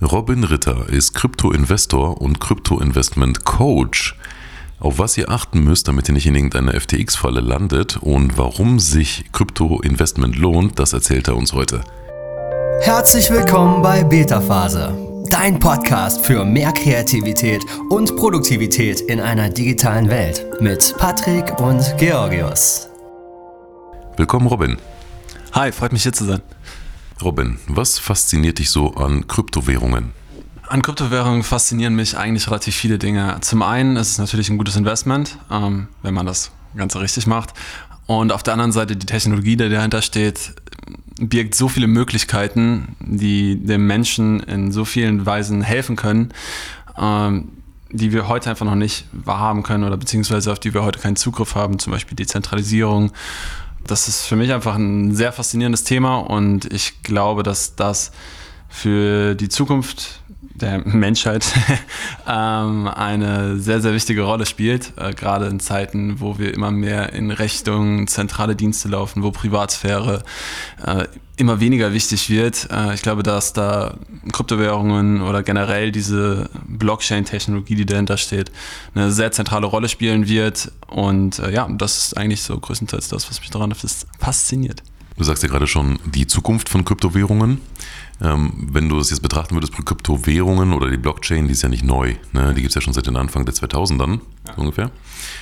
Robin Ritter ist Krypto-Investor und Krypto-Investment-Coach. Auf was ihr achten müsst, damit ihr nicht in irgendeiner FTX-Falle landet und warum sich Krypto-Investment lohnt, das erzählt er uns heute. Herzlich willkommen bei Beta Phase, dein Podcast für mehr Kreativität und Produktivität in einer digitalen Welt mit Patrick und Georgios. Willkommen, Robin. Hi, freut mich hier zu sein. Robin, was fasziniert dich so an Kryptowährungen? An Kryptowährungen faszinieren mich eigentlich relativ viele Dinge. Zum einen ist es natürlich ein gutes Investment, ähm, wenn man das Ganze richtig macht. Und auf der anderen Seite die Technologie, die dahinter steht, birgt so viele Möglichkeiten, die dem Menschen in so vielen Weisen helfen können, ähm, die wir heute einfach noch nicht wahrhaben können oder beziehungsweise auf die wir heute keinen Zugriff haben, zum Beispiel Dezentralisierung das ist für mich einfach ein sehr faszinierendes Thema und ich glaube, dass das für die Zukunft der Menschheit ähm, eine sehr, sehr wichtige Rolle spielt, äh, gerade in Zeiten, wo wir immer mehr in Richtung zentrale Dienste laufen, wo Privatsphäre äh, immer weniger wichtig wird. Äh, ich glaube, dass da Kryptowährungen oder generell diese Blockchain-Technologie, die dahinter steht, eine sehr zentrale Rolle spielen wird. Und äh, ja, das ist eigentlich so größtenteils das, was mich daran fasziniert. Du sagst ja gerade schon die Zukunft von Kryptowährungen. Ähm, wenn du es jetzt betrachten würdest, Kryptowährungen oder die Blockchain, die ist ja nicht neu. Ne? Die gibt es ja schon seit den Anfang der 2000ern ja. so ungefähr.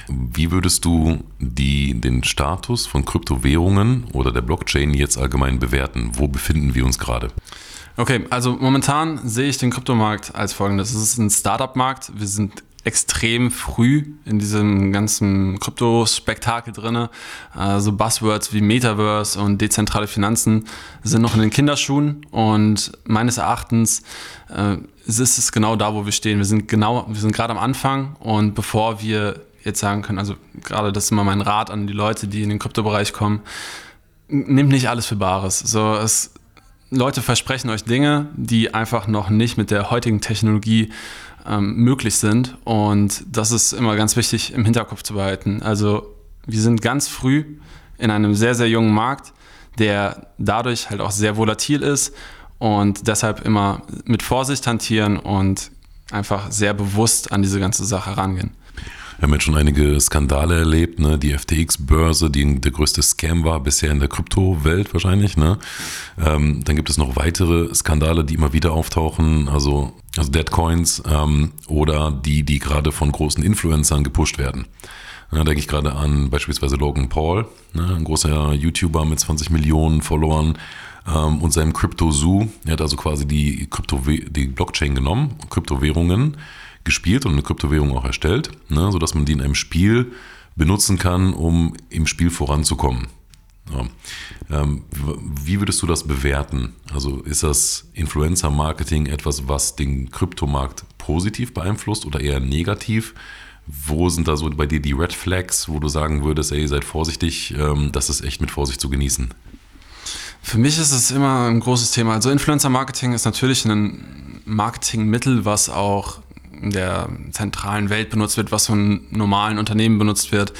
Wie würdest du die, den Status von Kryptowährungen oder der Blockchain jetzt allgemein bewerten? Wo befinden wir uns gerade? Okay, also momentan sehe ich den Kryptomarkt als folgendes. Es ist ein Startup-Markt. Wir sind extrem früh in diesem ganzen Krypto-Spektakel drin. Also Buzzwords wie Metaverse und dezentrale Finanzen sind noch in den Kinderschuhen und meines Erachtens äh, ist es genau da, wo wir stehen. Wir sind genau, wir sind gerade am Anfang und bevor wir jetzt sagen können, also gerade das ist immer mein Rat an die Leute, die in den Kryptobereich kommen, nehmt nicht alles für Bares. So, es, Leute versprechen euch Dinge, die einfach noch nicht mit der heutigen Technologie ähm, möglich sind. Und das ist immer ganz wichtig im Hinterkopf zu behalten. Also wir sind ganz früh in einem sehr, sehr jungen Markt, der dadurch halt auch sehr volatil ist und deshalb immer mit Vorsicht hantieren und einfach sehr bewusst an diese ganze Sache rangehen. Wir haben jetzt schon einige Skandale erlebt, ne? Die FTX-Börse, die der größte Scam war bisher in der Kryptowelt wahrscheinlich. Ne? Ähm, dann gibt es noch weitere Skandale, die immer wieder auftauchen, also, also Deadcoins ähm, oder die, die gerade von großen Influencern gepusht werden. Da denke ich gerade an beispielsweise Logan Paul, ne? ein großer YouTuber mit 20 Millionen Followern ähm, und seinem Crypto Zoo. Er hat also quasi die, Krypto die Blockchain genommen, Kryptowährungen gespielt und eine Kryptowährung auch erstellt, ne, sodass man die in einem Spiel benutzen kann, um im Spiel voranzukommen. Ja. Ähm, wie würdest du das bewerten? Also ist das Influencer-Marketing etwas, was den Kryptomarkt positiv beeinflusst oder eher negativ? Wo sind da so bei dir die Red Flags, wo du sagen würdest, ey, seid vorsichtig, ähm, das ist echt mit Vorsicht zu genießen? Für mich ist es immer ein großes Thema. Also Influencer-Marketing ist natürlich ein Marketingmittel, was auch der zentralen Welt benutzt wird, was von normalen Unternehmen benutzt wird.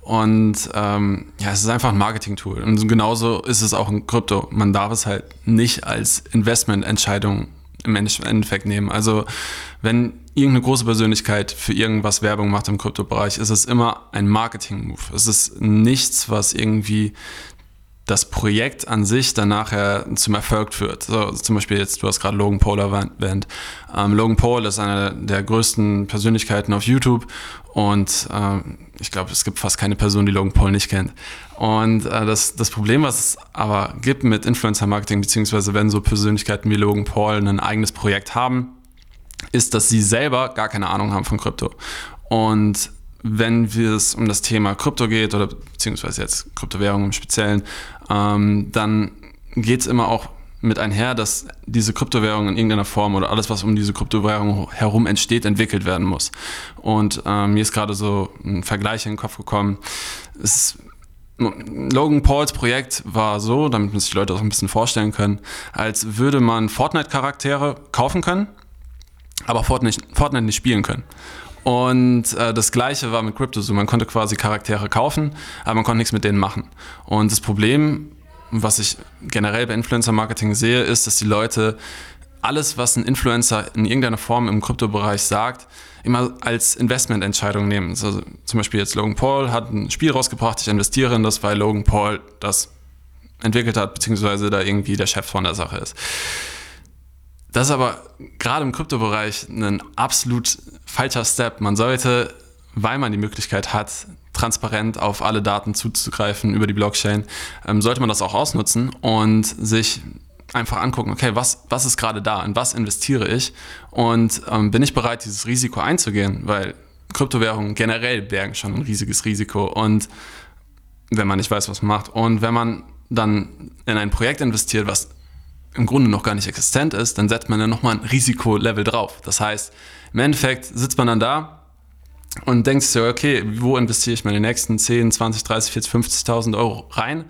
Und ähm, ja, es ist einfach ein Marketing-Tool. Und genauso ist es auch in Krypto. Man darf es halt nicht als Investmententscheidung im Endeffekt nehmen. Also wenn irgendeine große Persönlichkeit für irgendwas Werbung macht im Kryptobereich, ist es immer ein Marketing-Move. Es ist nichts, was irgendwie das Projekt an sich dann nachher zum Erfolg führt. So, zum Beispiel jetzt, du hast gerade Logan Paul erwähnt. Ähm, Logan Paul ist einer der größten Persönlichkeiten auf YouTube und ähm, ich glaube, es gibt fast keine Person, die Logan Paul nicht kennt. Und äh, das, das Problem, was es aber gibt mit Influencer-Marketing, beziehungsweise wenn so Persönlichkeiten wie Logan Paul ein eigenes Projekt haben, ist, dass sie selber gar keine Ahnung haben von Krypto. Und wenn es um das Thema Krypto geht oder beziehungsweise jetzt Kryptowährungen im Speziellen, ähm, dann geht es immer auch mit einher, dass diese Kryptowährung in irgendeiner Form oder alles, was um diese Kryptowährung herum entsteht, entwickelt werden muss. Und ähm, mir ist gerade so ein Vergleich in den Kopf gekommen. Es Logan Pauls Projekt war so, damit sich die Leute auch ein bisschen vorstellen können, als würde man Fortnite-Charaktere kaufen können, aber Fortnite, Fortnite nicht spielen können. Und äh, das gleiche war mit CryptoZoo. Man konnte quasi Charaktere kaufen, aber man konnte nichts mit denen machen. Und das Problem, was ich generell bei Influencer-Marketing sehe, ist, dass die Leute alles, was ein Influencer in irgendeiner Form im Kryptobereich sagt, immer als Investmententscheidung nehmen. Also zum Beispiel jetzt Logan Paul hat ein Spiel rausgebracht, ich investiere in das, weil Logan Paul das entwickelt hat, beziehungsweise da irgendwie der Chef von der Sache ist. Das ist aber gerade im Kryptobereich ein absolut falscher Step. Man sollte, weil man die Möglichkeit hat, transparent auf alle Daten zuzugreifen über die Blockchain, ähm, sollte man das auch ausnutzen und sich einfach angucken, okay, was, was ist gerade da, in was investiere ich und ähm, bin ich bereit, dieses Risiko einzugehen, weil Kryptowährungen generell bergen schon ein riesiges Risiko und wenn man nicht weiß, was man macht und wenn man dann in ein Projekt investiert, was im Grunde noch gar nicht existent ist, dann setzt man ja nochmal ein Risikolevel drauf. Das heißt, im Endeffekt sitzt man dann da und denkt sich, okay, wo investiere ich meine nächsten 10, 20, 30, 40, 50.000 Euro rein?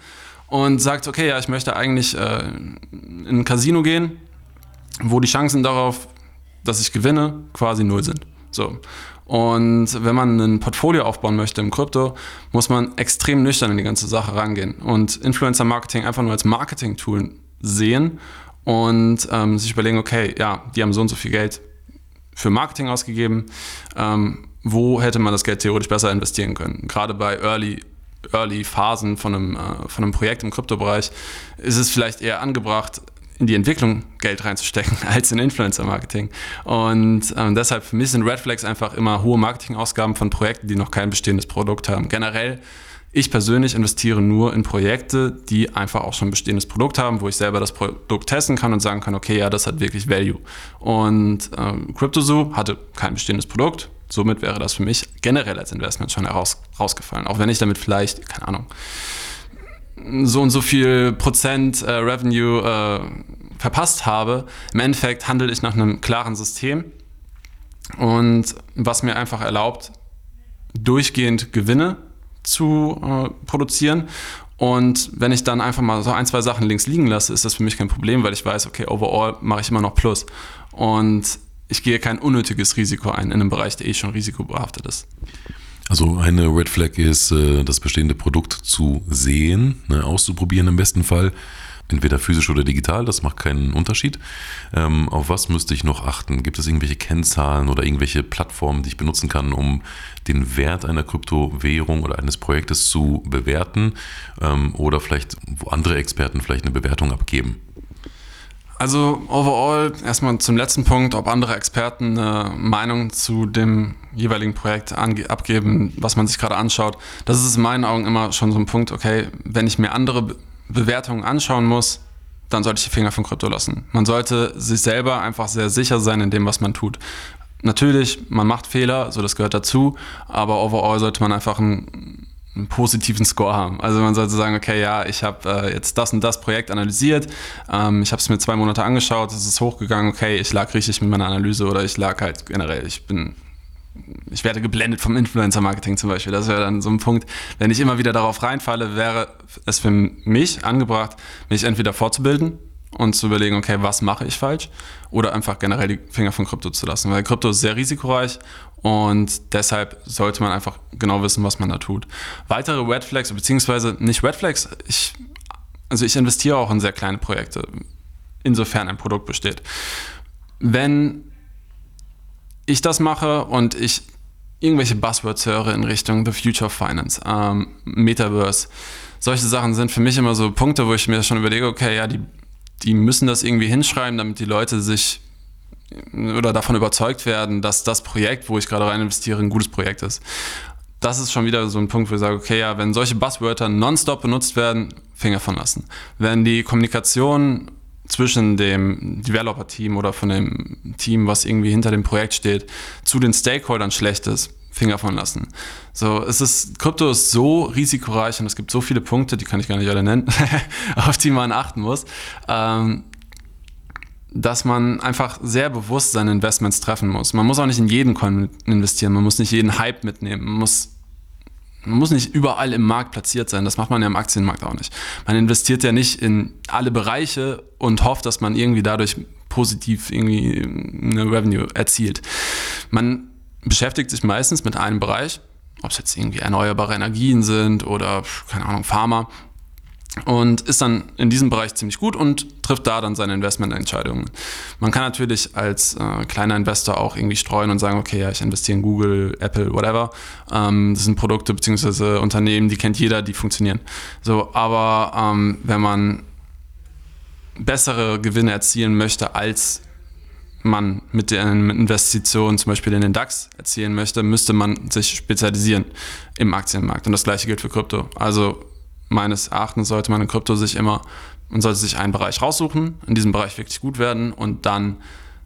und sagt, okay, ja, ich möchte eigentlich äh, in ein Casino gehen, wo die Chancen darauf, dass ich gewinne, quasi null sind. So. Und wenn man ein Portfolio aufbauen möchte im Krypto, muss man extrem nüchtern in die ganze Sache rangehen und Influencer-Marketing einfach nur als Marketing-Tool sehen und ähm, sich überlegen, okay, ja, die haben so und so viel Geld für Marketing ausgegeben, ähm, wo hätte man das Geld theoretisch besser investieren können? Gerade bei Early Early-Phasen von einem, äh, von einem Projekt im Kryptobereich ist es vielleicht eher angebracht, in die Entwicklung Geld reinzustecken als in Influencer-Marketing. Und ähm, deshalb für mich sind Red Flags einfach immer hohe Marketingausgaben von Projekten, die noch kein bestehendes Produkt haben. Generell, ich persönlich investiere nur in Projekte, die einfach auch schon ein bestehendes Produkt haben, wo ich selber das Produkt testen kann und sagen kann, okay, ja, das hat wirklich Value. Und ähm, CryptoZoo hatte kein bestehendes Produkt, somit wäre das für mich generell als Investment schon heraus, rausgefallen. Auch wenn ich damit vielleicht, keine Ahnung, so und so viel Prozent äh, Revenue äh, verpasst habe. Im Endeffekt handle ich nach einem klaren System und was mir einfach erlaubt, durchgehend Gewinne zu äh, produzieren. Und wenn ich dann einfach mal so ein, zwei Sachen links liegen lasse, ist das für mich kein Problem, weil ich weiß, okay, overall mache ich immer noch Plus. Und ich gehe kein unnötiges Risiko ein in einem Bereich, der eh schon risikobehaftet ist. Also eine Red Flag ist, äh, das bestehende Produkt zu sehen, ne, auszuprobieren im besten Fall. Entweder physisch oder digital, das macht keinen Unterschied. Ähm, auf was müsste ich noch achten? Gibt es irgendwelche Kennzahlen oder irgendwelche Plattformen, die ich benutzen kann, um den Wert einer Kryptowährung oder eines Projektes zu bewerten? Ähm, oder vielleicht, wo andere Experten vielleicht eine Bewertung abgeben? Also overall erstmal zum letzten Punkt, ob andere Experten eine Meinung zu dem jeweiligen Projekt abgeben, was man sich gerade anschaut. Das ist in meinen Augen immer schon so ein Punkt, okay, wenn ich mir andere Bewertungen anschauen muss, dann sollte ich die Finger von Krypto lassen. Man sollte sich selber einfach sehr sicher sein in dem, was man tut. Natürlich, man macht Fehler, so das gehört dazu, aber overall sollte man einfach ein einen positiven Score haben. Also man sollte sagen, okay, ja, ich habe äh, jetzt das und das Projekt analysiert, ähm, ich habe es mir zwei Monate angeschaut, es ist hochgegangen, okay, ich lag richtig mit meiner Analyse oder ich lag halt generell, ich bin, ich werde geblendet vom Influencer-Marketing zum Beispiel. Das wäre dann so ein Punkt, wenn ich immer wieder darauf reinfalle, wäre es für mich angebracht, mich entweder fortzubilden, und zu überlegen, okay, was mache ich falsch? Oder einfach generell die Finger von Krypto zu lassen. Weil Krypto ist sehr risikoreich und deshalb sollte man einfach genau wissen, was man da tut. Weitere Red Flags, beziehungsweise nicht Red Flags, ich, also ich investiere auch in sehr kleine Projekte, insofern ein Produkt besteht. Wenn ich das mache und ich irgendwelche Buzzwords höre in Richtung The Future of Finance, ähm, Metaverse, solche Sachen sind für mich immer so Punkte, wo ich mir schon überlege, okay, ja, die die müssen das irgendwie hinschreiben, damit die Leute sich oder davon überzeugt werden, dass das Projekt, wo ich gerade rein investiere, ein gutes Projekt ist. Das ist schon wieder so ein Punkt, wo ich sage, okay, ja, wenn solche Buzzwörter nonstop benutzt werden, Finger von lassen. Wenn die Kommunikation zwischen dem Developer-Team oder von dem Team, was irgendwie hinter dem Projekt steht, zu den Stakeholdern schlecht ist, Finger von lassen. So, es ist, Krypto ist so risikoreich und es gibt so viele Punkte, die kann ich gar nicht alle nennen, auf die man achten muss, ähm, dass man einfach sehr bewusst seine Investments treffen muss. Man muss auch nicht in jeden Coin investieren, man muss nicht jeden Hype mitnehmen, man muss man muss nicht überall im Markt platziert sein. Das macht man ja im Aktienmarkt auch nicht. Man investiert ja nicht in alle Bereiche und hofft, dass man irgendwie dadurch positiv irgendwie eine Revenue erzielt. Man beschäftigt sich meistens mit einem Bereich, ob es jetzt irgendwie erneuerbare Energien sind oder, keine Ahnung, Pharma. Und ist dann in diesem Bereich ziemlich gut und trifft da dann seine Investmententscheidungen. Man kann natürlich als äh, kleiner Investor auch irgendwie streuen und sagen, okay, ja, ich investiere in Google, Apple, whatever. Ähm, das sind Produkte bzw. Unternehmen, die kennt jeder, die funktionieren. So, aber ähm, wenn man bessere Gewinne erzielen möchte, als man mit der Investition zum Beispiel in den DAX erzielen möchte, müsste man sich spezialisieren im Aktienmarkt. Und das gleiche gilt für Krypto. Also meines Erachtens sollte man in Krypto sich immer, man sollte sich einen Bereich raussuchen, in diesem Bereich wirklich gut werden und dann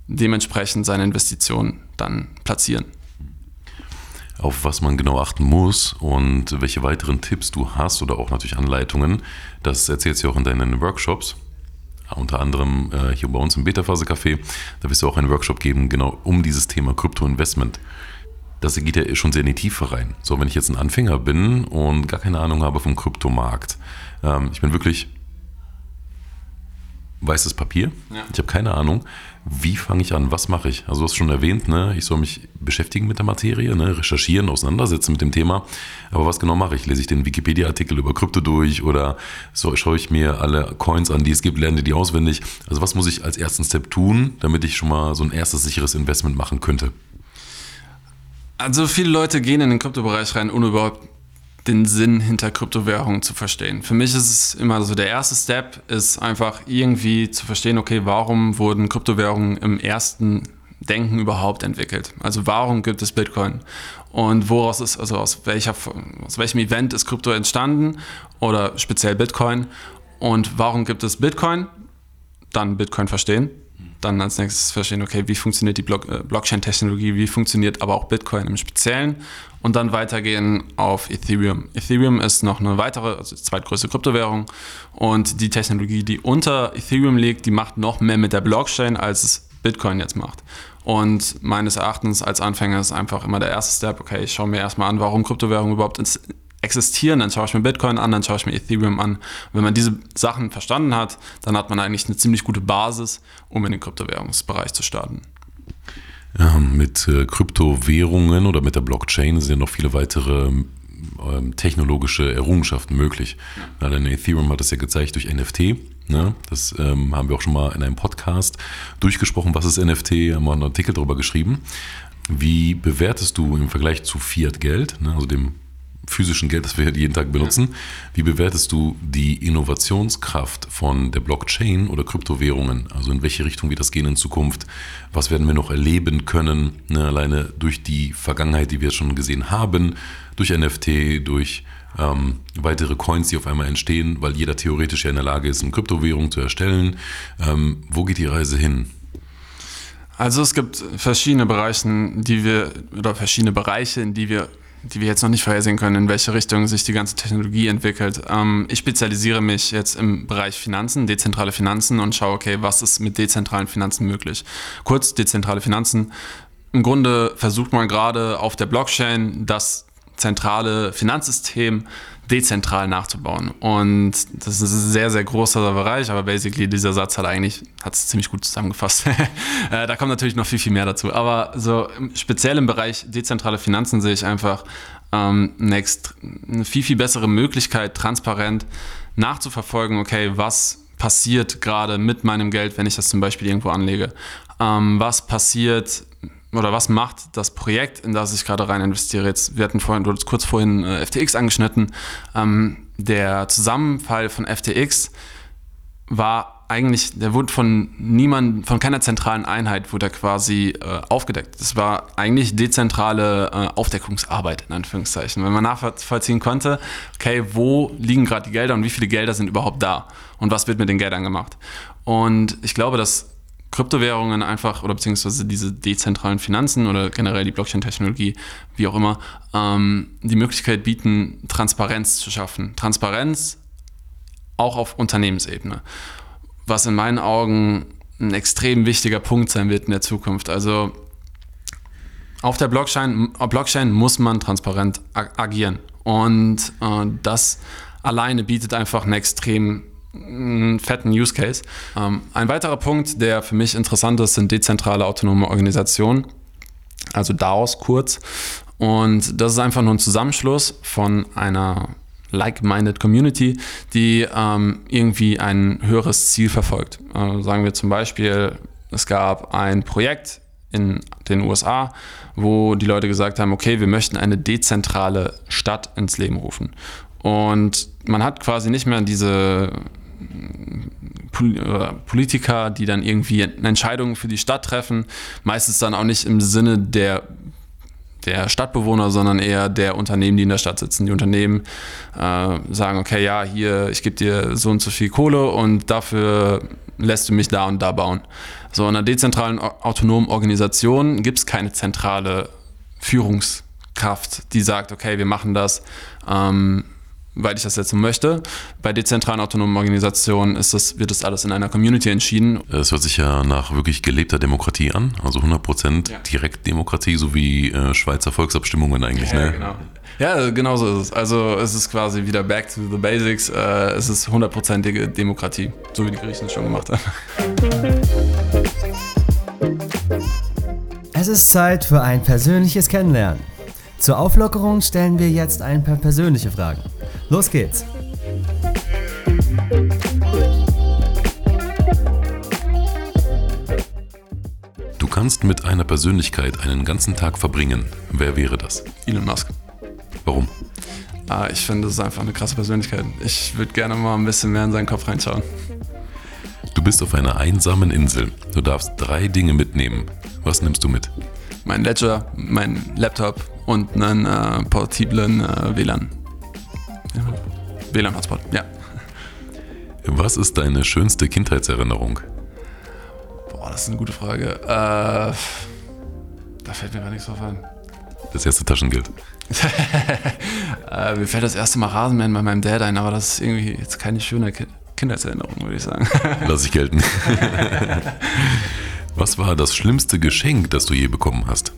dementsprechend seine Investitionen dann platzieren. Auf was man genau achten muss und welche weiteren Tipps du hast oder auch natürlich Anleitungen, das erzählst du auch in deinen Workshops unter anderem äh, hier bei uns im Beta-Phase-Café. Da wirst du auch einen Workshop geben, genau um dieses Thema Krypto-Investment das geht ja schon sehr in die Tiefe rein. So, wenn ich jetzt ein Anfänger bin und gar keine Ahnung habe vom Kryptomarkt, ähm, ich bin wirklich weißes Papier, ja. ich habe keine Ahnung, wie fange ich an, was mache ich? Also du hast schon erwähnt, ne, ich soll mich beschäftigen mit der Materie, ne, recherchieren, auseinandersetzen mit dem Thema, aber was genau mache ich? Lese ich den Wikipedia-Artikel über Krypto durch oder so, schaue ich mir alle Coins an, die es gibt, lerne die auswendig? Also was muss ich als ersten Step tun, damit ich schon mal so ein erstes sicheres Investment machen könnte? Also viele Leute gehen in den Kryptobereich rein, ohne überhaupt den Sinn hinter Kryptowährungen zu verstehen. Für mich ist es immer so, der erste Step ist einfach irgendwie zu verstehen, okay, warum wurden Kryptowährungen im ersten Denken überhaupt entwickelt? Also warum gibt es Bitcoin? Und woraus ist, also aus, welcher, aus welchem Event ist Krypto entstanden oder speziell Bitcoin? Und warum gibt es Bitcoin? Dann Bitcoin verstehen dann als nächstes verstehen, okay, wie funktioniert die äh, Blockchain-Technologie, wie funktioniert aber auch Bitcoin im Speziellen und dann weitergehen auf Ethereum. Ethereum ist noch eine weitere, also zweitgrößte Kryptowährung und die Technologie, die unter Ethereum liegt, die macht noch mehr mit der Blockchain, als es Bitcoin jetzt macht. Und meines Erachtens als Anfänger ist einfach immer der erste Step, okay, ich schaue mir erstmal an, warum Kryptowährungen überhaupt ins existieren, dann schaue ich mir Bitcoin an, dann schaue ich mir Ethereum an. Und wenn man diese Sachen verstanden hat, dann hat man eigentlich eine ziemlich gute Basis, um in den Kryptowährungsbereich zu starten. Ja, mit äh, Kryptowährungen oder mit der Blockchain sind ja noch viele weitere ähm, technologische Errungenschaften möglich. Ja. Denn Ethereum hat das ja gezeigt durch NFT. Ne? Das ähm, haben wir auch schon mal in einem Podcast durchgesprochen. Was ist NFT? Haben wir einen Artikel darüber geschrieben. Wie bewertest du im Vergleich zu Fiat-Geld, ne? also dem physischen Geld, das wir jeden Tag benutzen. Wie bewertest du die Innovationskraft von der Blockchain oder Kryptowährungen? Also in welche Richtung wird das gehen in Zukunft? Was werden wir noch erleben können? Ne, alleine durch die Vergangenheit, die wir schon gesehen haben, durch NFT, durch ähm, weitere Coins, die auf einmal entstehen, weil jeder theoretisch ja in der Lage ist, eine Kryptowährung zu erstellen. Ähm, wo geht die Reise hin? Also es gibt verschiedene Bereiche, die wir oder verschiedene Bereiche, in die wir die wir jetzt noch nicht vorhersehen können, in welche Richtung sich die ganze Technologie entwickelt. Ähm, ich spezialisiere mich jetzt im Bereich Finanzen, dezentrale Finanzen und schaue, okay, was ist mit dezentralen Finanzen möglich? Kurz, dezentrale Finanzen. Im Grunde versucht man gerade auf der Blockchain das zentrale Finanzsystem dezentral nachzubauen. Und das ist ein sehr, sehr großer Bereich, aber basically dieser Satz hat eigentlich, hat es ziemlich gut zusammengefasst. Äh, da kommt natürlich noch viel, viel mehr dazu. Aber so speziell im Bereich dezentrale Finanzen sehe ich einfach ähm, eine, eine viel, viel bessere Möglichkeit, transparent nachzuverfolgen, okay, was passiert gerade mit meinem Geld, wenn ich das zum Beispiel irgendwo anlege? Ähm, was passiert oder was macht das Projekt, in das ich gerade rein investiere? Jetzt, wir hatten vorhin, du hast kurz vorhin äh, FTX angeschnitten. Ähm, der Zusammenfall von FTX war eigentlich, der wurde von niemand, von keiner zentralen Einheit wurde er quasi äh, aufgedeckt. Das war eigentlich dezentrale äh, Aufdeckungsarbeit, in Anführungszeichen. Wenn man nachvollziehen konnte, okay, wo liegen gerade die Gelder und wie viele Gelder sind überhaupt da und was wird mit den Geldern gemacht. Und ich glaube, dass Kryptowährungen einfach oder beziehungsweise diese dezentralen Finanzen oder generell die Blockchain-Technologie, wie auch immer, ähm, die Möglichkeit bieten, Transparenz zu schaffen. Transparenz auch auf Unternehmensebene, was in meinen Augen ein extrem wichtiger Punkt sein wird in der Zukunft. Also auf der Blockchain, Blockchain muss man transparent agieren und äh, das alleine bietet einfach einen extrem einen fetten Use Case. Ähm, ein weiterer Punkt, der für mich interessant ist, sind dezentrale autonome Organisationen, also DAOs kurz. Und das ist einfach nur ein Zusammenschluss von einer like-minded Community, die ähm, irgendwie ein höheres Ziel verfolgt. Äh, sagen wir zum Beispiel, es gab ein Projekt in den USA, wo die Leute gesagt haben, okay, wir möchten eine dezentrale Stadt ins Leben rufen. Und man hat quasi nicht mehr diese äh, Politiker, die dann irgendwie Entscheidungen für die Stadt treffen, meistens dann auch nicht im Sinne der der Stadtbewohner, sondern eher der Unternehmen, die in der Stadt sitzen. Die Unternehmen äh, sagen, okay, ja, hier, ich gebe dir so und so viel Kohle und dafür lässt du mich da und da bauen. So, in einer dezentralen, autonomen Organisation gibt es keine zentrale Führungskraft, die sagt, okay, wir machen das. Ähm, weil ich das jetzt so möchte. Bei dezentralen autonomen Organisationen ist das, wird das alles in einer Community entschieden. Es hört sich ja nach wirklich gelebter Demokratie an, also 100% ja. Direktdemokratie, so wie äh, Schweizer Volksabstimmungen eigentlich. Ja, ne? genau. Ja, genau so ist es. Also es ist quasi wieder back to the basics. Äh, es ist hundertprozentige Demokratie, so wie die Griechen es schon gemacht haben. Es ist Zeit für ein persönliches Kennenlernen. Zur Auflockerung stellen wir jetzt ein paar persönliche Fragen. Los geht's! Du kannst mit einer Persönlichkeit einen ganzen Tag verbringen. Wer wäre das? Elon Musk. Warum? Ah, ich finde, das ist einfach eine krasse Persönlichkeit. Ich würde gerne mal ein bisschen mehr in seinen Kopf reinschauen. Du bist auf einer einsamen Insel. Du darfst drei Dinge mitnehmen. Was nimmst du mit? Mein Ledger, mein Laptop und einen äh, portablen äh, WLAN. Ja. WLAN-Hotspot, ja. Was ist deine schönste Kindheitserinnerung? Boah, das ist eine gute Frage. Äh, da fällt mir gar nichts drauf ein. Das erste Taschengeld. äh, mir fällt das erste Mal Rasenmähen bei meinem Dad ein, aber das ist irgendwie jetzt keine schöne Kindheitserinnerung, würde ich sagen. Lass ich gelten. Was war das schlimmste Geschenk, das du je bekommen hast?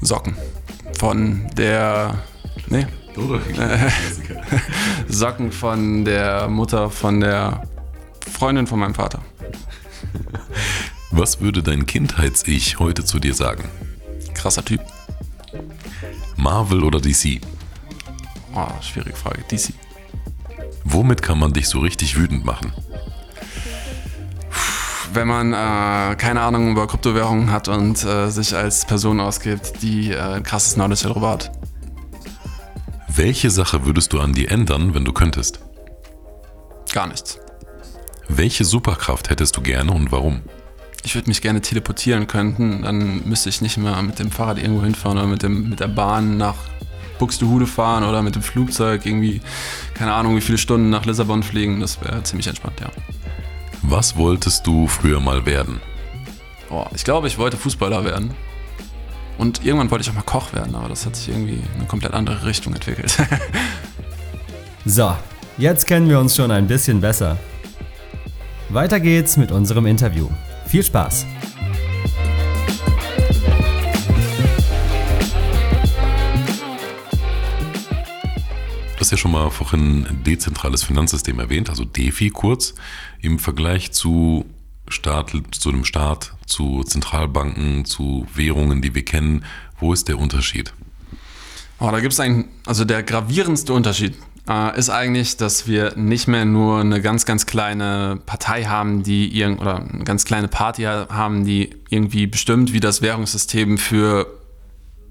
Socken von der. Nee. Socken von der Mutter von der Freundin von meinem Vater. Was würde dein Kindheits-Ich heute zu dir sagen? Krasser Typ. Marvel oder DC? Oh, schwierige Frage. DC. Womit kann man dich so richtig wütend machen? Wenn man äh, keine Ahnung über Kryptowährungen hat und äh, sich als Person ausgibt, die äh, ein krasses Knowledge darüber hat. Welche Sache würdest du an dir ändern, wenn du könntest? Gar nichts. Welche Superkraft hättest du gerne und warum? Ich würde mich gerne teleportieren können, dann müsste ich nicht mehr mit dem Fahrrad irgendwo hinfahren oder mit, dem, mit der Bahn nach Buxtehude fahren oder mit dem Flugzeug irgendwie, keine Ahnung, wie viele Stunden nach Lissabon fliegen. Das wäre ziemlich entspannt, ja. Was wolltest du früher mal werden? Oh, ich glaube, ich wollte Fußballer werden. Und irgendwann wollte ich auch mal Koch werden, aber das hat sich irgendwie in eine komplett andere Richtung entwickelt. so, jetzt kennen wir uns schon ein bisschen besser. Weiter geht's mit unserem Interview. Viel Spaß! Hast ja schon mal vorhin dezentrales Finanzsystem erwähnt, also DeFi kurz, im Vergleich zu Staat, zu dem Staat, zu Zentralbanken, zu Währungen, die wir kennen. Wo ist der Unterschied? Oh, da gibt es also der gravierendste Unterschied äh, ist eigentlich, dass wir nicht mehr nur eine ganz, ganz kleine Partei haben, die irgend, oder eine ganz kleine Party haben, die irgendwie bestimmt, wie das Währungssystem für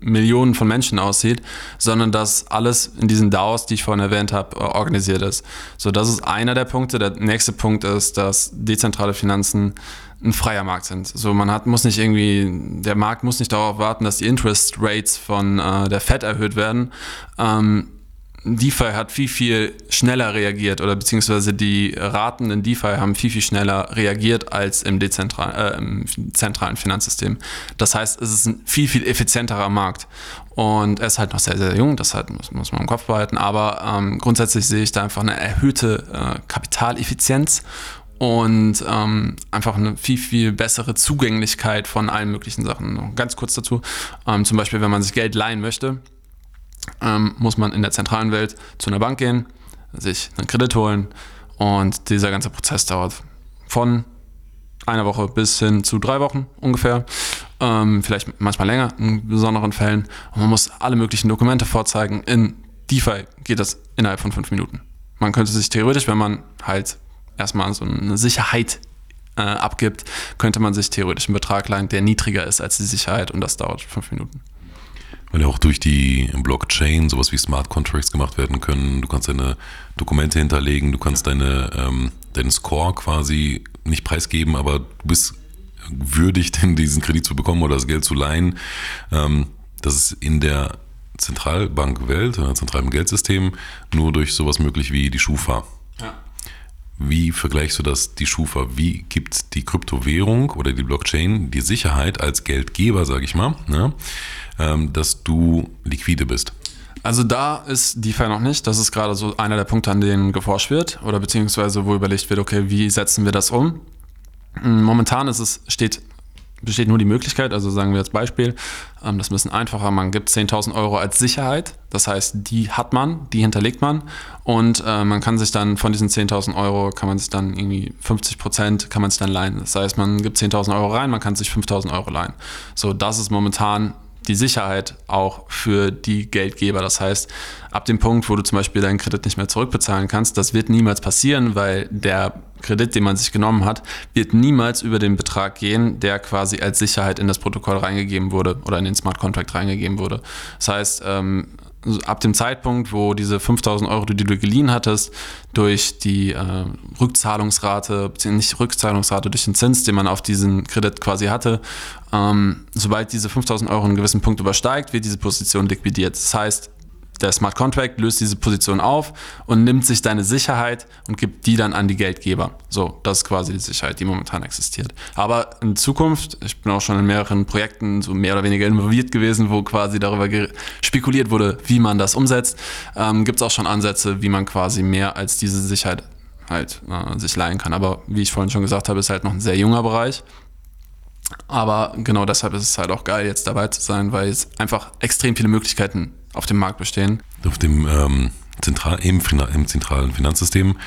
Millionen von Menschen aussieht, sondern dass alles in diesen DAOs, die ich vorhin erwähnt habe, organisiert ist. So, das ist einer der Punkte. Der nächste Punkt ist, dass dezentrale Finanzen ein freier Markt sind. So, man hat, muss nicht irgendwie, der Markt muss nicht darauf warten, dass die Interest Rates von äh, der Fed erhöht werden. Ähm, DeFi hat viel, viel schneller reagiert oder beziehungsweise die Raten in DeFi haben viel, viel schneller reagiert als im, dezentral, äh, im zentralen Finanzsystem. Das heißt, es ist ein viel, viel effizienterer Markt. Und er ist halt noch sehr, sehr jung, das halt muss, muss man im Kopf behalten. Aber ähm, grundsätzlich sehe ich da einfach eine erhöhte äh, Kapitaleffizienz und ähm, einfach eine viel, viel bessere Zugänglichkeit von allen möglichen Sachen. Ganz kurz dazu, ähm, zum Beispiel, wenn man sich Geld leihen möchte, ähm, muss man in der zentralen Welt zu einer Bank gehen, sich einen Kredit holen und dieser ganze Prozess dauert von einer Woche bis hin zu drei Wochen ungefähr. ähm, vielleicht manchmal länger in besonderen Fällen. Und man muss alle möglichen Dokumente vorzeigen. In DeFi geht das innerhalb von fünf Minuten. Man könnte sich theoretisch, wenn man halt erstmal so eine Sicherheit äh, abgibt, könnte man sich theoretisch einen Betrag leihen, der niedriger ist als die Sicherheit und das dauert fünf Minuten. Weil ja auch durch die Blockchain sowas wie Smart Contracts gemacht werden können. Du kannst deine Dokumente hinterlegen, du kannst deine, ähm, deinen Score quasi nicht preisgeben, aber du bist würdig, denn diesen Kredit zu bekommen oder das Geld zu leihen. Ähm, das ist in der Zentralbankwelt, oder zentralen Geldsystem, nur durch sowas möglich wie die Schufa. Wie vergleichst du das, die Schufa? Wie gibt die Kryptowährung oder die Blockchain die Sicherheit als Geldgeber, sage ich mal, ne, ähm, dass du liquide bist? Also da ist DeFi noch nicht. Das ist gerade so einer der Punkte, an denen geforscht wird oder beziehungsweise wo überlegt wird, okay, wie setzen wir das um? Momentan ist es, steht besteht nur die Möglichkeit, also sagen wir als Beispiel, ähm, das ist ein bisschen einfacher, man gibt 10.000 Euro als Sicherheit, das heißt, die hat man, die hinterlegt man und äh, man kann sich dann von diesen 10.000 Euro, kann man sich dann irgendwie 50 Prozent, kann man sich dann leihen. Das heißt, man gibt 10.000 Euro rein, man kann sich 5.000 Euro leihen. So, das ist momentan die Sicherheit auch für die Geldgeber. Das heißt, ab dem Punkt, wo du zum Beispiel deinen Kredit nicht mehr zurückbezahlen kannst, das wird niemals passieren, weil der Kredit, den man sich genommen hat, wird niemals über den Betrag gehen, der quasi als Sicherheit in das Protokoll reingegeben wurde oder in den Smart Contract reingegeben wurde. Das heißt, ähm, ab dem Zeitpunkt, wo diese 5000 Euro, die du geliehen hattest, durch die äh, Rückzahlungsrate, nicht Rückzahlungsrate, durch den Zins, den man auf diesen Kredit quasi hatte, ähm, sobald diese 5000 Euro einen gewissen Punkt übersteigt, wird diese Position liquidiert. Das heißt, der Smart Contract löst diese Position auf und nimmt sich deine Sicherheit und gibt die dann an die Geldgeber. So, das ist quasi die Sicherheit, die momentan existiert. Aber in Zukunft, ich bin auch schon in mehreren Projekten so mehr oder weniger involviert gewesen, wo quasi darüber spekuliert wurde, wie man das umsetzt, ähm, gibt es auch schon Ansätze, wie man quasi mehr als diese Sicherheit halt äh, sich leihen kann. Aber wie ich vorhin schon gesagt habe, ist halt noch ein sehr junger Bereich. Aber genau deshalb ist es halt auch geil, jetzt dabei zu sein, weil es einfach extrem viele Möglichkeiten auf dem Markt bestehen. Auf dem ähm, Zentral, im, im, zentralen Finanzsystem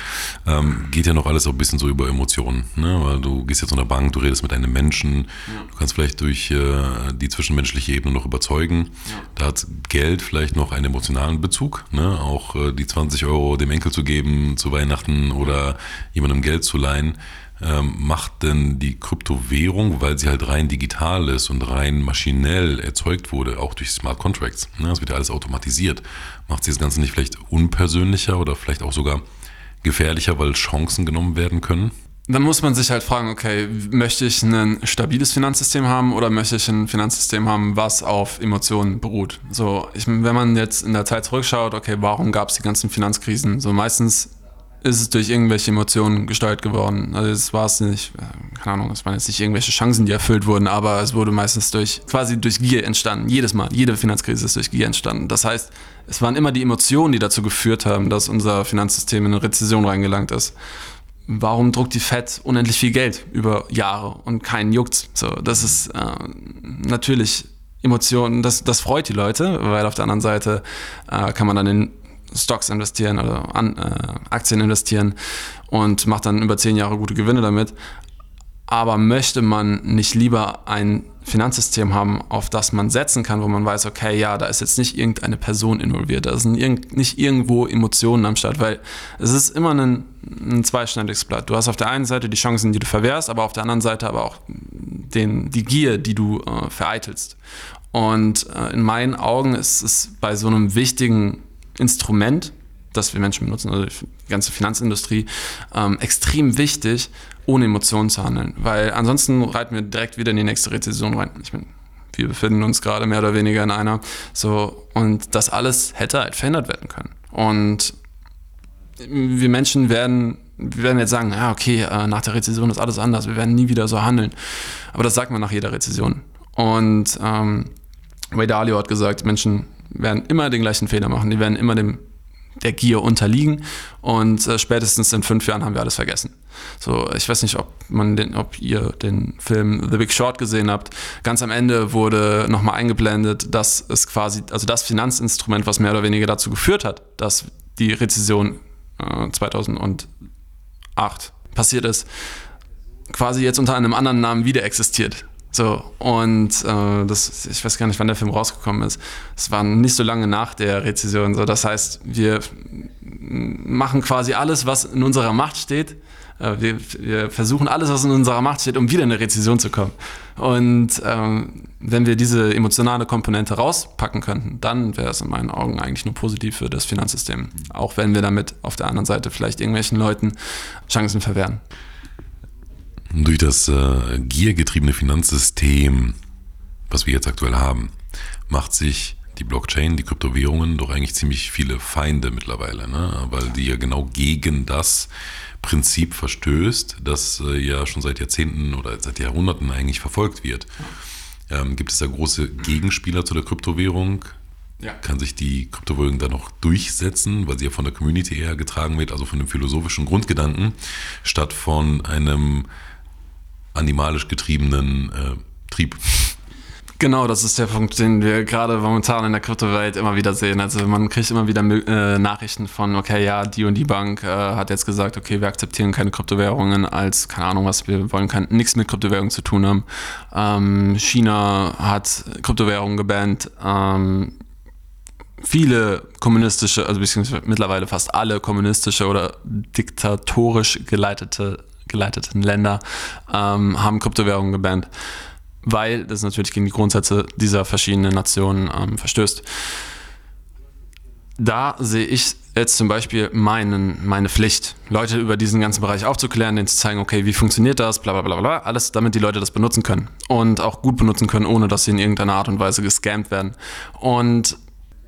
ähm, geht ja noch alles auch ein bisschen so über Emotionen. Ne? Weil du gehst jetzt zu einer Bank, du redest mit einem Menschen, ja. du kannst vielleicht durch äh, die zwischenmenschliche Ebene noch überzeugen. Ja. Da hat Geld vielleicht noch einen emotionalen Bezug. Ne? Auch äh, die 20 Euro dem Enkel zu geben zu Weihnachten oder jemandem Geld zu leihen ähm, macht denn die Kryptowährung, weil sie halt rein digital ist und rein maschinell erzeugt wurde, auch durch Smart Contracts, ne, das wird ja alles automatisiert, macht sie das Ganze nicht vielleicht unpersönlicher oder vielleicht auch sogar gefährlicher, weil Chancen genommen werden können? Dann muss man sich halt fragen, okay, möchte ich ein stabiles Finanzsystem haben oder möchte ich ein Finanzsystem haben, was auf Emotionen beruht? So, ich, wenn man jetzt in der Zeit zurückschaut, okay, warum gab es die ganzen Finanzkrisen? So meistens ist es durch irgendwelche Emotionen gesteuert geworden. Also es war es nicht, keine Ahnung, es waren jetzt nicht irgendwelche Chancen, die erfüllt wurden, aber es wurde meistens durch, quasi durch Gier entstanden. Jedes Mal, jede Finanzkrise ist durch Gier entstanden. Das heißt, es waren immer die Emotionen, die dazu geführt haben, dass unser Finanzsystem in eine Rezession reingelangt ist. Warum druckt die Fed unendlich viel Geld über Jahre und keinen juckt? So, das ist äh, natürlich Emotionen, das, das freut die Leute, weil auf der anderen Seite äh, kann man dann in Stocks investieren oder an, äh, Aktien investieren und macht dann über zehn Jahre gute Gewinne damit. Aber möchte man nicht lieber ein Finanzsystem haben, auf das man setzen kann, wo man weiß, okay, ja, da ist jetzt nicht irgendeine Person involviert, da sind irg nicht irgendwo Emotionen am Start, weil es ist immer ein, ein zweischneidiges Blatt. Du hast auf der einen Seite die Chancen, die du verwehrst, aber auf der anderen Seite aber auch den, die Gier, die du äh, vereitelst. Und äh, in meinen Augen ist es bei so einem wichtigen Instrument, das wir Menschen benutzen, also die ganze Finanzindustrie, ähm, extrem wichtig, ohne Emotionen zu handeln. Weil ansonsten reiten wir direkt wieder in die nächste Rezession rein. Ich meine, wir befinden uns gerade mehr oder weniger in einer. So, und das alles hätte halt verändert werden können. Und wir Menschen werden, wir werden jetzt sagen, ja, okay, äh, nach der Rezession ist alles anders, wir werden nie wieder so handeln. Aber das sagt man nach jeder Rezession. Und ähm, Ray Dalio hat gesagt, Menschen werden immer den gleichen Fehler machen. Die werden immer dem der Gier unterliegen und äh, spätestens in fünf Jahren haben wir alles vergessen. So, ich weiß nicht, ob man den, ob ihr den Film The Big Short gesehen habt. Ganz am Ende wurde nochmal eingeblendet, dass es quasi, also das Finanzinstrument, was mehr oder weniger dazu geführt hat, dass die Rezession äh, 2008 passiert ist, quasi jetzt unter einem anderen Namen wieder existiert. So, und äh, das, ich weiß gar nicht, wann der Film rausgekommen ist. Es war nicht so lange nach der Rezession. So, das heißt, wir machen quasi alles, was in unserer Macht steht. Äh, wir, wir, versuchen alles, was in unserer Macht steht, um wieder in eine Rezession zu kommen. Und ähm, wenn wir diese emotionale Komponente rauspacken könnten, dann wäre es in meinen Augen eigentlich nur positiv für das Finanzsystem. Auch wenn wir damit auf der anderen Seite vielleicht irgendwelchen Leuten Chancen verwehren. Durch das äh, giergetriebene Finanzsystem, was wir jetzt aktuell haben, macht sich die Blockchain, die Kryptowährungen doch eigentlich ziemlich viele Feinde mittlerweile, ne? weil die ja genau gegen das Prinzip verstößt, das äh, ja schon seit Jahrzehnten oder seit Jahrhunderten eigentlich verfolgt wird. Ähm, gibt es da große Gegenspieler zu der Kryptowährung? Ja. Kann sich die Kryptowährung da noch durchsetzen, weil sie ja von der Community eher getragen wird, also von dem philosophischen Grundgedanken, statt von einem animalisch getriebenen äh, Trieb? Genau, das ist der Punkt, den wir gerade momentan in der Kryptowelt immer wieder sehen. Also man kriegt immer wieder äh, Nachrichten von, okay, ja, die und die Bank äh, hat jetzt gesagt, okay, wir akzeptieren keine Kryptowährungen als, keine Ahnung was, wir wollen kein, nichts mit Kryptowährungen zu tun haben. Ähm, China hat Kryptowährungen gebannt. Ähm, viele kommunistische, also beziehungsweise mittlerweile fast alle kommunistische oder diktatorisch geleitete, geleiteten Länder ähm, haben Kryptowährungen gebannt weil das natürlich gegen die Grundsätze dieser verschiedenen Nationen ähm, verstößt. Da sehe ich jetzt zum Beispiel meinen, meine Pflicht, Leute über diesen ganzen Bereich aufzuklären, denen zu zeigen, okay, wie funktioniert das, bla bla bla bla, alles, damit die Leute das benutzen können und auch gut benutzen können, ohne dass sie in irgendeiner Art und Weise gescammt werden. Und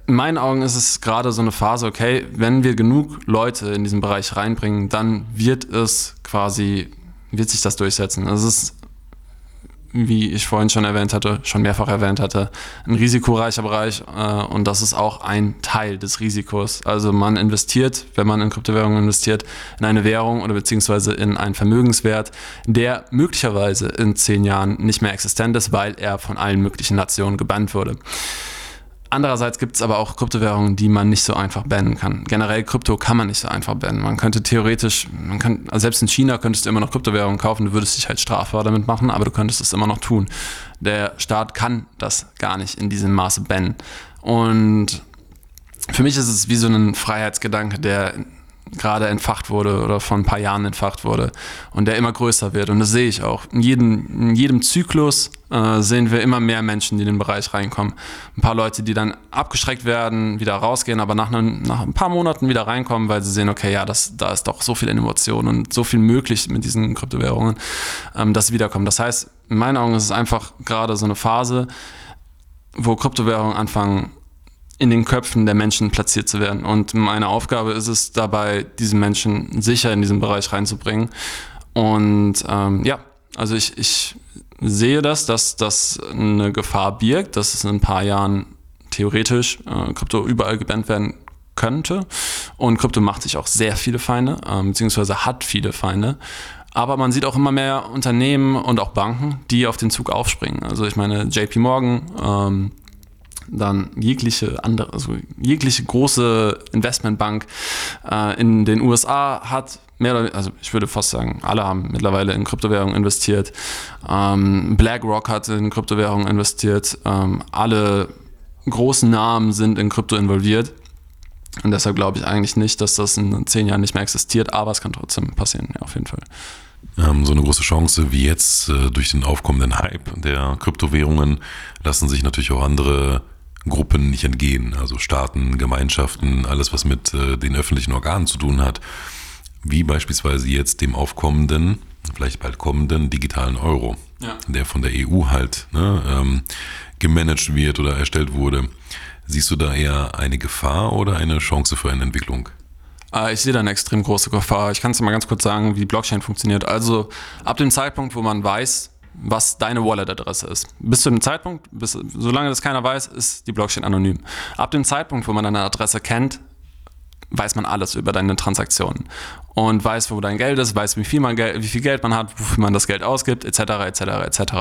in meinen Augen ist es gerade so eine Phase, okay, wenn wir genug Leute in diesen Bereich reinbringen, dann wird es quasi, wird sich das durchsetzen. Es ist wie ich vorhin schon erwähnt hatte, schon mehrfach erwähnt hatte, ein risikoreicher Bereich äh, und das ist auch ein Teil des Risikos. Also man investiert, wenn man in Kryptowährungen investiert, in eine Währung oder beziehungsweise in einen Vermögenswert, der möglicherweise in zehn Jahren nicht mehr existent ist, weil er von allen möglichen Nationen gebannt wurde. Andererseits gibt es aber auch Kryptowährungen, die man nicht so einfach bannen kann. Generell Krypto kann man nicht so einfach bannen. Man könnte theoretisch, man kann, also selbst in China könntest du immer noch Kryptowährungen kaufen, du würdest dich halt strafbar damit machen, aber du könntest es immer noch tun. Der Staat kann das gar nicht in diesem Maße bannen. Und für mich ist es wie so ein Freiheitsgedanke, der gerade entfacht wurde oder vor ein paar Jahren entfacht wurde und der immer größer wird. Und das sehe ich auch. In jedem, in jedem Zyklus äh, sehen wir immer mehr Menschen, die in den Bereich reinkommen. Ein paar Leute, die dann abgeschreckt werden, wieder rausgehen, aber nach, einem, nach ein paar Monaten wieder reinkommen, weil sie sehen, okay, ja, das, da ist doch so viel Innovation und so viel möglich mit diesen Kryptowährungen, ähm, dass sie wiederkommen. Das heißt, in meinen Augen ist es einfach gerade so eine Phase, wo Kryptowährungen anfangen, in den Köpfen der Menschen platziert zu werden. Und meine Aufgabe ist es dabei, diese Menschen sicher in diesen Bereich reinzubringen. Und ähm, ja, also ich, ich sehe das, dass das eine Gefahr birgt, dass es in ein paar Jahren theoretisch äh, Krypto überall gebannt werden könnte. Und Krypto macht sich auch sehr viele Feinde, äh, beziehungsweise hat viele Feinde. Aber man sieht auch immer mehr Unternehmen und auch Banken, die auf den Zug aufspringen. Also ich meine, JP Morgan, ähm, dann jegliche andere, also jegliche große Investmentbank äh, in den USA hat mehr oder also ich würde fast sagen, alle haben mittlerweile in Kryptowährungen investiert. Ähm, BlackRock hat in Kryptowährungen investiert. Ähm, alle großen Namen sind in Krypto involviert. Und deshalb glaube ich eigentlich nicht, dass das in zehn Jahren nicht mehr existiert, aber es kann trotzdem passieren, ja, auf jeden Fall. Ähm, so eine große Chance wie jetzt äh, durch den aufkommenden Hype der Kryptowährungen lassen sich natürlich auch andere Gruppen nicht entgehen, also Staaten, Gemeinschaften, alles, was mit äh, den öffentlichen Organen zu tun hat, wie beispielsweise jetzt dem aufkommenden, vielleicht bald kommenden digitalen Euro, ja. der von der EU halt ne, ähm, gemanagt wird oder erstellt wurde. Siehst du da eher eine Gefahr oder eine Chance für eine Entwicklung? Äh, ich sehe da eine extrem große Gefahr. Ich kann es mal ganz kurz sagen, wie Blockchain funktioniert. Also ab dem Zeitpunkt, wo man weiß, was deine Wallet-Adresse ist. Bis zu dem Zeitpunkt, bis, solange das keiner weiß, ist die Blockchain anonym. Ab dem Zeitpunkt, wo man deine Adresse kennt, weiß man alles über deine Transaktionen und weiß, wo dein Geld ist, weiß, wie viel, man Geld, wie viel Geld man hat, wofür man das Geld ausgibt, etc., etc., etc.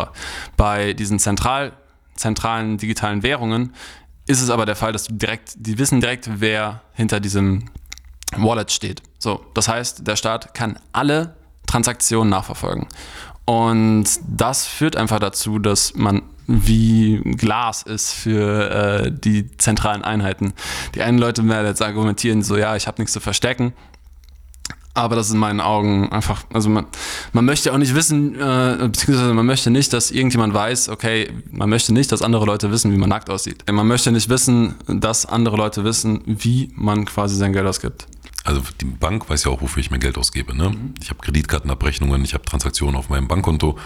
Bei diesen zentral, zentralen digitalen Währungen ist es aber der Fall, dass du direkt, die wissen direkt, wer hinter diesem Wallet steht. So, das heißt, der Staat kann alle Transaktionen nachverfolgen. Und das führt einfach dazu, dass man wie Glas ist für äh, die zentralen Einheiten. Die einen Leute werden jetzt argumentieren, so ja, ich habe nichts zu verstecken. Aber das ist in meinen Augen einfach, also man, man möchte auch nicht wissen, äh, beziehungsweise man möchte nicht, dass irgendjemand weiß, okay, man möchte nicht, dass andere Leute wissen, wie man nackt aussieht. Man möchte nicht wissen, dass andere Leute wissen, wie man quasi sein Geld ausgibt. Also die Bank weiß ja auch, wofür ich mein Geld ausgebe. Ne? Mhm. Ich habe Kreditkartenabrechnungen, ich habe Transaktionen auf meinem Bankkonto.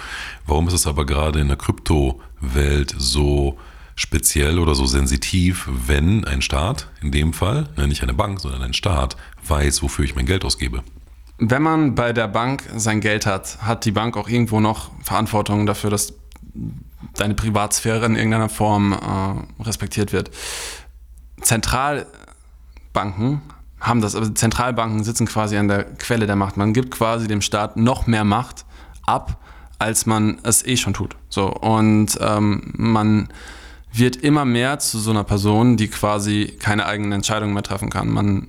Warum ist es aber gerade in der Kryptowelt so speziell oder so sensitiv, wenn ein Staat, in dem Fall, ne, nicht eine Bank, sondern ein Staat, weiß, wofür ich mein Geld ausgebe? Wenn man bei der Bank sein Geld hat, hat die Bank auch irgendwo noch Verantwortung dafür, dass deine Privatsphäre in irgendeiner Form äh, respektiert wird. Zentralbanken haben das, aber Zentralbanken sitzen quasi an der Quelle der Macht. Man gibt quasi dem Staat noch mehr Macht ab, als man es eh schon tut. So und ähm, man wird immer mehr zu so einer Person, die quasi keine eigenen Entscheidungen mehr treffen kann. Man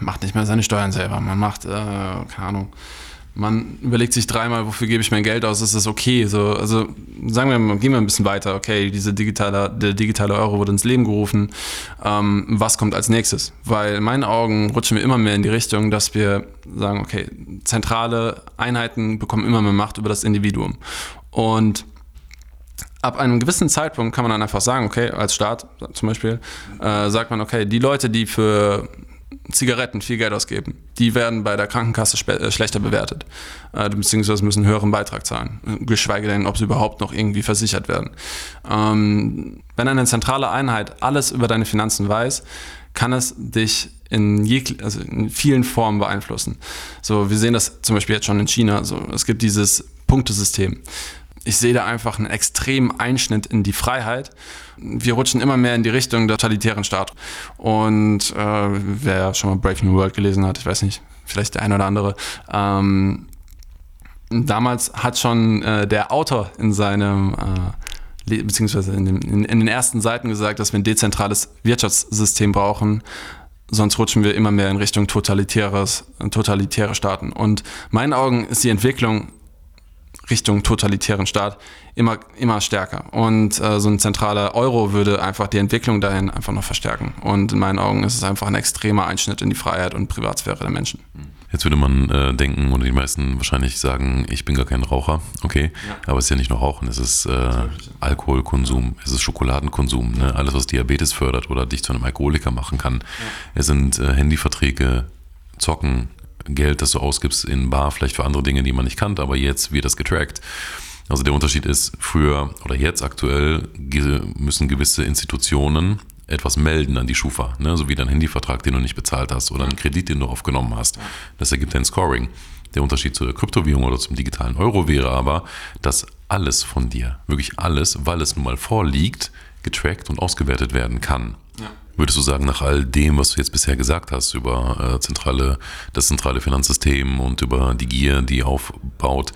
macht nicht mehr seine Steuern selber. Man macht, äh, keine Ahnung, man überlegt sich dreimal, wofür gebe ich mein Geld aus, ist das okay? So, also sagen wir mal, gehen wir ein bisschen weiter. Okay, diese digitale, der digitale Euro wurde ins Leben gerufen. Ähm, was kommt als nächstes? Weil in meinen Augen rutschen wir immer mehr in die Richtung, dass wir sagen, okay, zentrale Einheiten bekommen immer mehr Macht über das Individuum. Und ab einem gewissen Zeitpunkt kann man dann einfach sagen, okay, als Staat zum Beispiel, äh, sagt man, okay, die Leute, die für Zigaretten viel Geld ausgeben, die werden bei der Krankenkasse äh, schlechter bewertet, äh, beziehungsweise müssen einen höheren Beitrag zahlen, geschweige denn, ob sie überhaupt noch irgendwie versichert werden. Ähm, wenn eine zentrale Einheit alles über deine Finanzen weiß, kann es dich in, also in vielen Formen beeinflussen. So, wir sehen das zum Beispiel jetzt schon in China. So, es gibt dieses Punktesystem ich sehe da einfach einen extremen Einschnitt in die Freiheit. Wir rutschen immer mehr in die Richtung der totalitären Staat. Und äh, wer schon mal Brave New World gelesen hat, ich weiß nicht, vielleicht der eine oder andere, ähm, damals hat schon äh, der Autor in seinem äh, beziehungsweise in, dem, in, in, den ersten Seiten gesagt, dass wir ein dezentrales Wirtschaftssystem brauchen, sonst rutschen wir immer mehr in Richtung totalitäres, totalitäre Staaten. Und meinen Augen ist die Entwicklung Richtung totalitären Staat immer, immer stärker. Und äh, so ein zentraler Euro würde einfach die Entwicklung dahin einfach noch verstärken. Und in meinen Augen ist es einfach ein extremer Einschnitt in die Freiheit und Privatsphäre der Menschen. Jetzt würde man äh, denken, oder die meisten wahrscheinlich sagen, ich bin gar kein Raucher, okay, ja. aber es ist ja nicht nur Rauchen, es ist äh, Alkoholkonsum, es ist Schokoladenkonsum, ne? alles, was Diabetes fördert oder dich zu einem Alkoholiker machen kann. Ja. Es sind äh, Handyverträge, Zocken, Geld, das du ausgibst in Bar, vielleicht für andere Dinge, die man nicht kannte, aber jetzt wird das getrackt. Also der Unterschied ist, früher oder jetzt aktuell müssen gewisse Institutionen etwas melden an die Schufa, ne? so wie dein Handyvertrag, den du nicht bezahlt hast oder einen Kredit, den du aufgenommen hast. Das ergibt ein Scoring. Der Unterschied zur Kryptowährung oder zum digitalen Euro wäre aber, dass alles von dir, wirklich alles, weil es nun mal vorliegt, getrackt und ausgewertet werden kann. Ja. Würdest du sagen, nach all dem, was du jetzt bisher gesagt hast über äh, zentrale, das zentrale Finanzsystem und über die Gier, die aufbaut,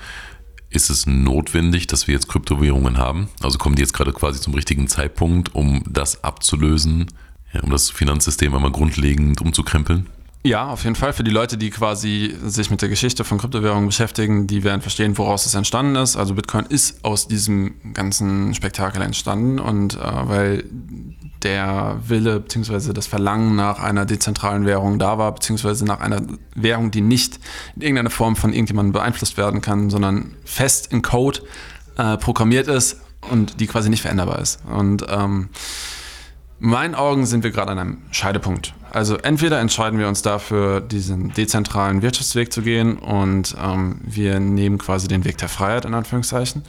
ist es notwendig, dass wir jetzt Kryptowährungen haben? Also kommen die jetzt gerade quasi zum richtigen Zeitpunkt, um das abzulösen, ja, um das Finanzsystem einmal grundlegend umzukrempeln? Ja, auf jeden Fall. Für die Leute, die quasi sich mit der Geschichte von Kryptowährungen beschäftigen, die werden verstehen, woraus es entstanden ist. Also Bitcoin ist aus diesem ganzen Spektakel entstanden und äh, weil der Wille bzw. das Verlangen nach einer dezentralen Währung da war, beziehungsweise nach einer Währung, die nicht in irgendeiner Form von irgendjemandem beeinflusst werden kann, sondern fest in Code äh, programmiert ist und die quasi nicht veränderbar ist. Und ähm, meinen Augen sind wir gerade an einem Scheidepunkt. Also entweder entscheiden wir uns dafür, diesen dezentralen Wirtschaftsweg zu gehen und ähm, wir nehmen quasi den Weg der Freiheit in Anführungszeichen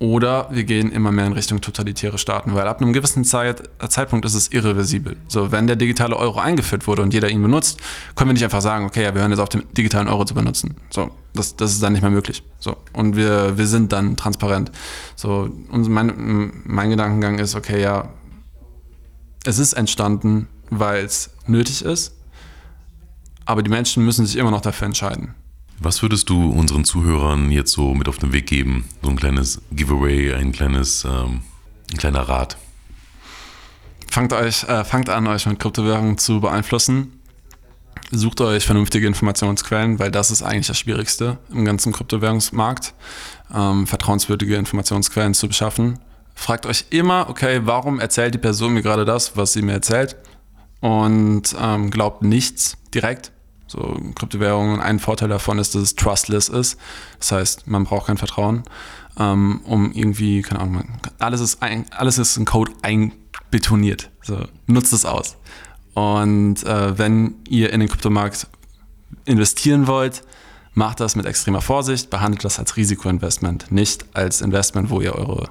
oder wir gehen immer mehr in Richtung totalitäre Staaten, weil ab einem gewissen Zeit, Zeitpunkt ist es irreversibel. So, wenn der digitale Euro eingeführt wurde und jeder ihn benutzt, können wir nicht einfach sagen, okay, ja, wir hören jetzt auf, den digitalen Euro zu benutzen. So, das, das ist dann nicht mehr möglich. So, und wir, wir sind dann transparent. So, und mein, mein Gedankengang ist, okay, ja, es ist entstanden, weil es nötig ist, aber die Menschen müssen sich immer noch dafür entscheiden. Was würdest du unseren Zuhörern jetzt so mit auf den Weg geben? So ein kleines Giveaway, ein kleines, ähm, ein kleiner Rat. Fangt, euch, äh, fangt an, euch mit Kryptowährungen zu beeinflussen. sucht euch vernünftige Informationsquellen, weil das ist eigentlich das Schwierigste im ganzen Kryptowährungsmarkt, ähm, vertrauenswürdige Informationsquellen zu beschaffen. Fragt euch immer, okay, warum erzählt die Person mir gerade das, was sie mir erzählt? Und ähm, glaubt nichts direkt. So Kryptowährungen, ein Vorteil davon ist, dass es trustless ist. Das heißt, man braucht kein Vertrauen, ähm, um irgendwie, keine Ahnung, alles ist, ein, alles ist in Code einbetoniert. So, nutzt es aus. Und äh, wenn ihr in den Kryptomarkt investieren wollt, macht das mit extremer Vorsicht, behandelt das als Risikoinvestment, nicht als Investment, wo ihr eure,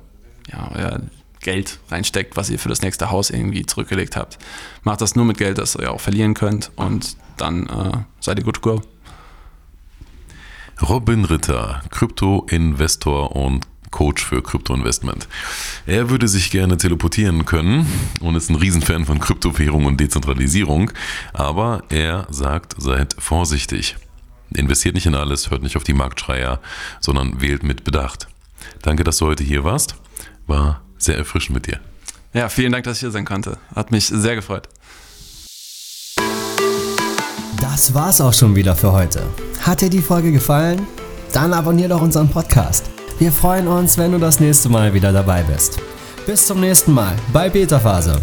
ja, euer Geld reinsteckt, was ihr für das nächste Haus irgendwie zurückgelegt habt. Macht das nur mit Geld, das ihr auch verlieren könnt und dann äh, seid ihr good to go. Robin Ritter, Krypto-Investor und Coach für Kryptoinvestment. Er würde sich gerne teleportieren können und ist ein Riesenfan von Kryptowährung und Dezentralisierung, aber er sagt, seid vorsichtig. Investiert nicht in alles, hört nicht auf die Marktschreier, sondern wählt mit Bedacht. Danke, dass du heute hier warst. War sehr erfrischend mit dir. Ja, vielen Dank, dass ich hier sein konnte. Hat mich sehr gefreut. Das war's auch schon wieder für heute. Hat dir die Folge gefallen? Dann abonnier doch unseren Podcast. Wir freuen uns, wenn du das nächste Mal wieder dabei bist. Bis zum nächsten Mal bei Beta Phase.